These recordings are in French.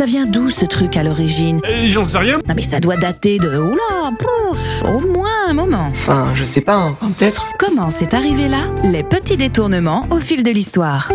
Ça vient d'où ce truc à l'origine? Euh, J'en sais rien. Non mais ça doit dater de... Oula, pouf, au moins un moment. Enfin, je sais pas, hein. enfin, peut-être. Comment c'est arrivé là Les petits détournements au fil de l'histoire?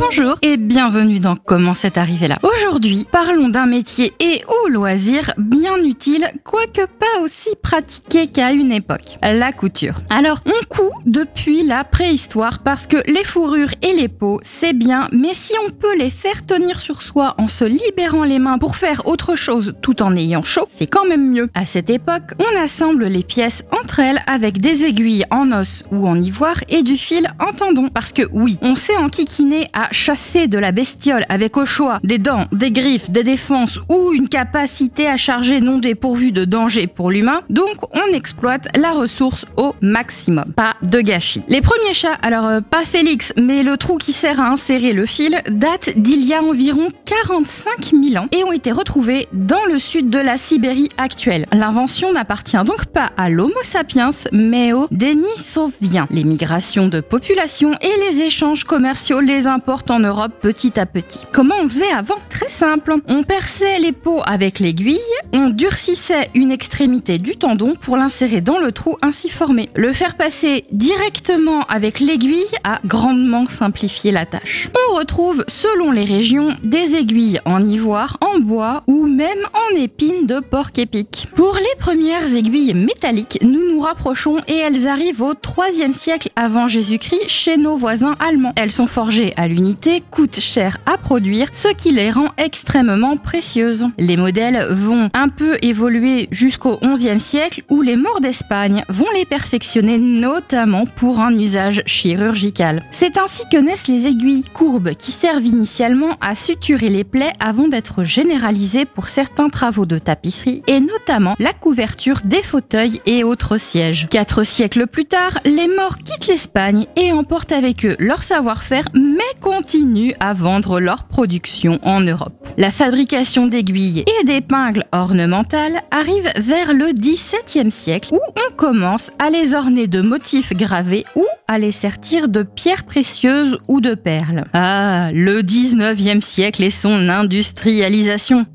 Bonjour et bienvenue dans Comment c'est arrivé là. Aujourd'hui, parlons d'un métier et ou loisir bien utile, quoique pas aussi pratiqué qu'à une époque, la couture. Alors, on coud depuis la préhistoire parce que les fourrures et les peaux, c'est bien, mais si on peut les faire tenir sur soi en se libérant les mains pour faire autre chose tout en ayant chaud, c'est quand même mieux. À cette époque, on assemble les pièces entre elles avec des aiguilles en os ou en ivoire et du fil en tendon. Parce que oui, on sait enquiquiner à chasser de la bestiole avec au choix des dents, des griffes, des défenses ou une capacité à charger non dépourvue de danger pour l'humain, donc on exploite la ressource au maximum. Pas de gâchis. Les premiers chats, alors euh, pas Félix, mais le trou qui sert à insérer le fil, datent d'il y a environ 45 000 ans et ont été retrouvés dans le sud de la Sibérie actuelle. L'invention n'appartient donc pas à l'Homo sapiens, mais aux Denisoviens. Les migrations de population et les échanges commerciaux les en Europe petit à petit. Comment on faisait avant? Très simple. On perçait les peaux avec l'aiguille, on durcissait une extrémité du tendon pour l'insérer dans le trou ainsi formé. Le faire passer directement avec l'aiguille a grandement simplifié la tâche. On retrouve, selon les régions, des aiguilles en ivoire, en bois ou même en épines de porc épic. Pour les premières aiguilles métalliques, nous nous rapprochons et elles arrivent au 3e siècle avant Jésus-Christ chez nos voisins allemands. Elles sont forgées à l'unité, coûtent cher à produire, ce qui les rend extrêmement précieuses. Les modèles vont un peu évoluer jusqu'au 11e siècle où les morts d'Espagne vont les perfectionner notamment pour un usage chirurgical. C'est ainsi que naissent les aiguilles courbes qui servent initialement à suturer les plaies avant d'être généralisées pour certains travaux de tapisserie et notamment la couverture des fauteuils et autres sièges. Quatre siècles plus tard, les morts quittent l'Espagne et emportent avec eux leur savoir-faire mais continuent à vendre leur production en Europe. La fabrication d'aiguilles et d'épingles ornementales arrive vers le XVIIe siècle où on commence à les orner de motifs gravés ou à les sertir de pierres précieuses ou de perles. Ah, le 19e siècle et son industrialisation.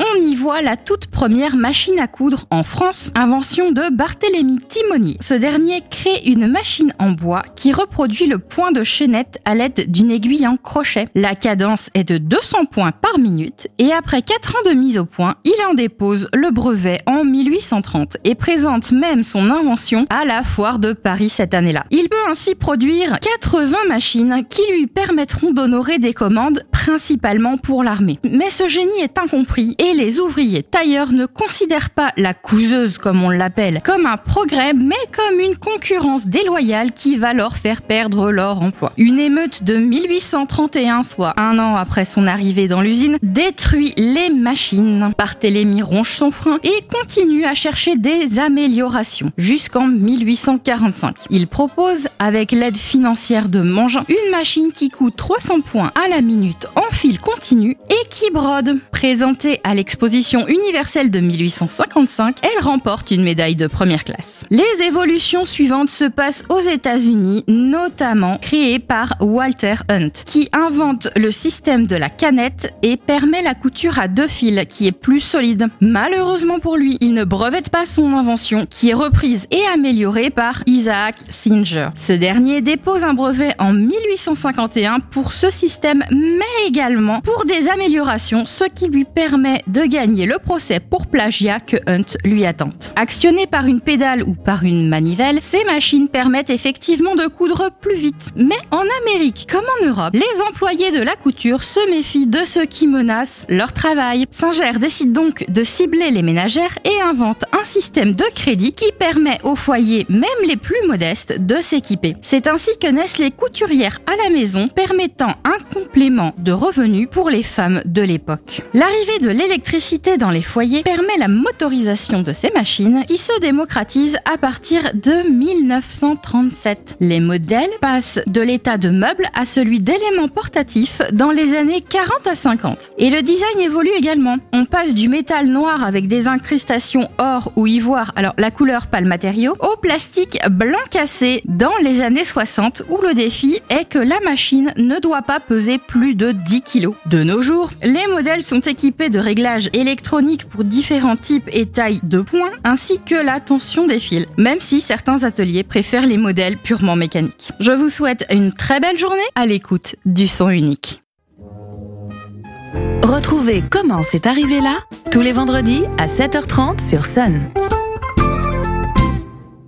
La toute première machine à coudre en France, invention de Barthélemy Timonier. Ce dernier crée une machine en bois qui reproduit le point de chaînette à l'aide d'une aiguille en crochet. La cadence est de 200 points par minute et après 4 ans de mise au point, il en dépose le brevet en 1830 et présente même son invention à la foire de Paris cette année-là. Il peut ainsi produire 80 machines qui lui permettront d'honorer des commandes principalement pour l'armée. Mais ce génie est incompris et les ouvriers tailleurs ne considèrent pas la couseuse comme on l'appelle comme un progrès mais comme une concurrence déloyale qui va leur faire perdre leur emploi. Une émeute de 1831, soit un an après son arrivée dans l'usine, détruit les machines. Barthélemy ronge son frein et continue à chercher des améliorations jusqu'en 1845. Il propose, avec l'aide financière de Mangin, une machine qui coûte 300 points à la minute en fil continu et qui brode. Présentée à l'exposition universelle de 1855, elle remporte une médaille de première classe. Les évolutions suivantes se passent aux États-Unis, notamment créées par Walter Hunt, qui invente le système de la canette et permet la couture à deux fils, qui est plus solide. Malheureusement pour lui, il ne brevette pas son invention, qui est reprise et améliorée par Isaac Singer. Ce dernier dépose un brevet en 1851 pour ce système, mais également pour des améliorations, ce qui lui permet de gagner le procès pour plagiat que Hunt lui attente. Actionné par une pédale ou par une manivelle, ces machines permettent effectivement de coudre plus vite. Mais en Amérique comme en Europe, les employés de la couture se méfient de ceux qui menacent leur travail. Singer décide donc de cibler les ménagères et invente un système de crédit qui permet aux foyers, même les plus modestes, de s'équiper. C'est ainsi que naissent les couturières à la maison, permettant un complément de revenus pour les femmes de l'époque. L'arrivée de l'électricité dans les foyers permet la motorisation de ces machines qui se démocratisent à partir de 1937. Les modèles passent de l'état de meuble à celui d'éléments portatifs dans les années 40 à 50. Et le design évolue également. On passe du métal noir avec des incrustations ou ivoire, alors la couleur pas le matériau, au plastique blanc cassé dans les années 60 où le défi est que la machine ne doit pas peser plus de 10 kg. De nos jours, les modèles sont équipés de réglages électroniques pour différents types et tailles de points, ainsi que la tension des fils, même si certains ateliers préfèrent les modèles purement mécaniques. Je vous souhaite une très belle journée à l'écoute du son unique. Retrouvez comment c'est arrivé là tous les vendredis à 7h30 sur Sun.